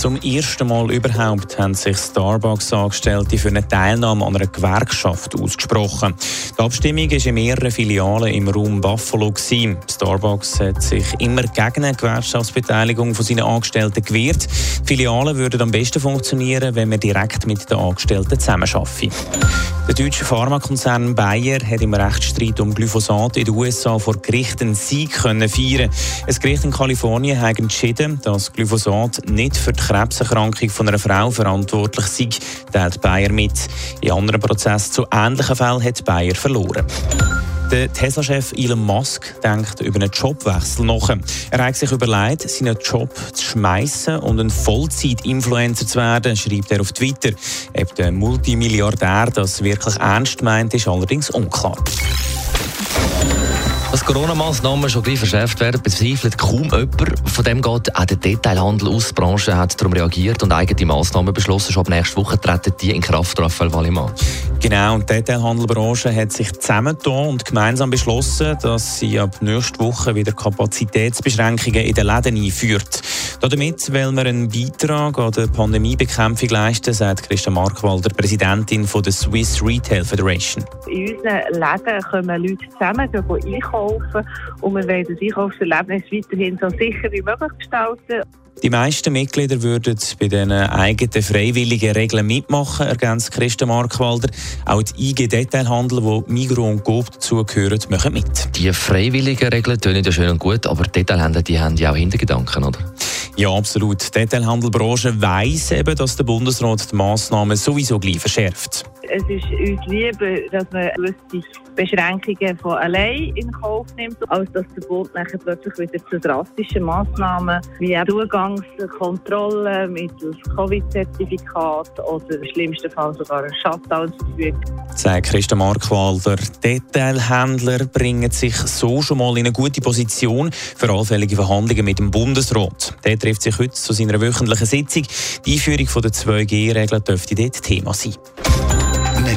Zum ersten Mal überhaupt haben sich Starbucks-Angestellte für eine Teilnahme an einer Gewerkschaft ausgesprochen. Die Abstimmung war in mehreren Filialen im Raum Buffalo. Starbucks hat sich immer gegen eine Gewerkschaftsbeteiligung von seinen Angestellten gewehrt. Die Filialen würden am besten funktionieren, wenn man direkt mit den Angestellten zusammenarbeiten. Der deutsche Pharmakonzern Bayer hat im Rechtsstreit um Glyphosat in den USA vor Gericht einen Sieg können feiern. Ein Gericht in Kalifornien hat entschieden, dass Glyphosat nicht für die Krebserkrankung von einer Frau verantwortlich sei, teilt Bayer mit. In anderen Prozessen zu ähnlichen Fällen hat Bayer verloren. Der Tesla-Chef Elon Musk denkt über einen Jobwechsel nach. Er hat sich überlegt, seinen Job zu schmeißen und ein Vollzeit-Influencer zu werden, schreibt er auf Twitter. Ob der Multimilliardär das wirklich ernst meint, ist allerdings unklar. Corona-Massnahmen schon gleich verschärft werden, bezweifelt kaum jemand. Von dem geht auch der Detailhandel aus. Die Branche hat darum reagiert und eigene Massnahmen beschlossen. Schon ab nächste Woche treten die in Kraft, Raphael Wallimann. Genau, und die Detailhandelbranche hat sich zusammengetan und gemeinsam beschlossen, dass sie ab nächster Woche wieder Kapazitätsbeschränkungen in den Läden einführt. Damit will man einen Beitrag an der Pandemiebekämpfung leisten, sagt Christa Markwalder, Präsidentin von der Swiss Retail Federation. In unseren Läden kommen Leute zusammen, gehen einkaufen und wir wollen das Einkaufserlebnis weiterhin so sicher wie möglich gestalten. Die meisten Mitglieder würden bei den eigenen freiwilligen Regeln mitmachen, ergänzt Christa Markwalder. Auch die IG-Detailhandel, wo Migro und Coop dazugehören, machen mit. Die freiwilligen Regeln tönen ja schön und gut, aber die Detailhändler die haben ja auch Hintergedanken, oder? Ja, absolut. Die Detailhandelbranche weiss eben, dass der Bundesrat die Massnahmen sowieso gleich verschärft. Es ist uns lieber, dass man gewisse Beschränkungen von allein in Kauf nimmt, als dass der Bund nachher plötzlich wieder zu drastischen Massnahmen wie Zugangskontrolle mittels Covid-Zertifikat oder im schlimmsten Fall sogar einen Shutdown verfügt. Sagt Christa Markwalder. Detailhändler bringen sich so schon mal in eine gute Position für allfällige Verhandlungen mit dem Bundesrat. Der trifft sich heute zu seiner wöchentlichen Sitzung. Die Einführung der 2G-Regeln dürfte dort Thema sein.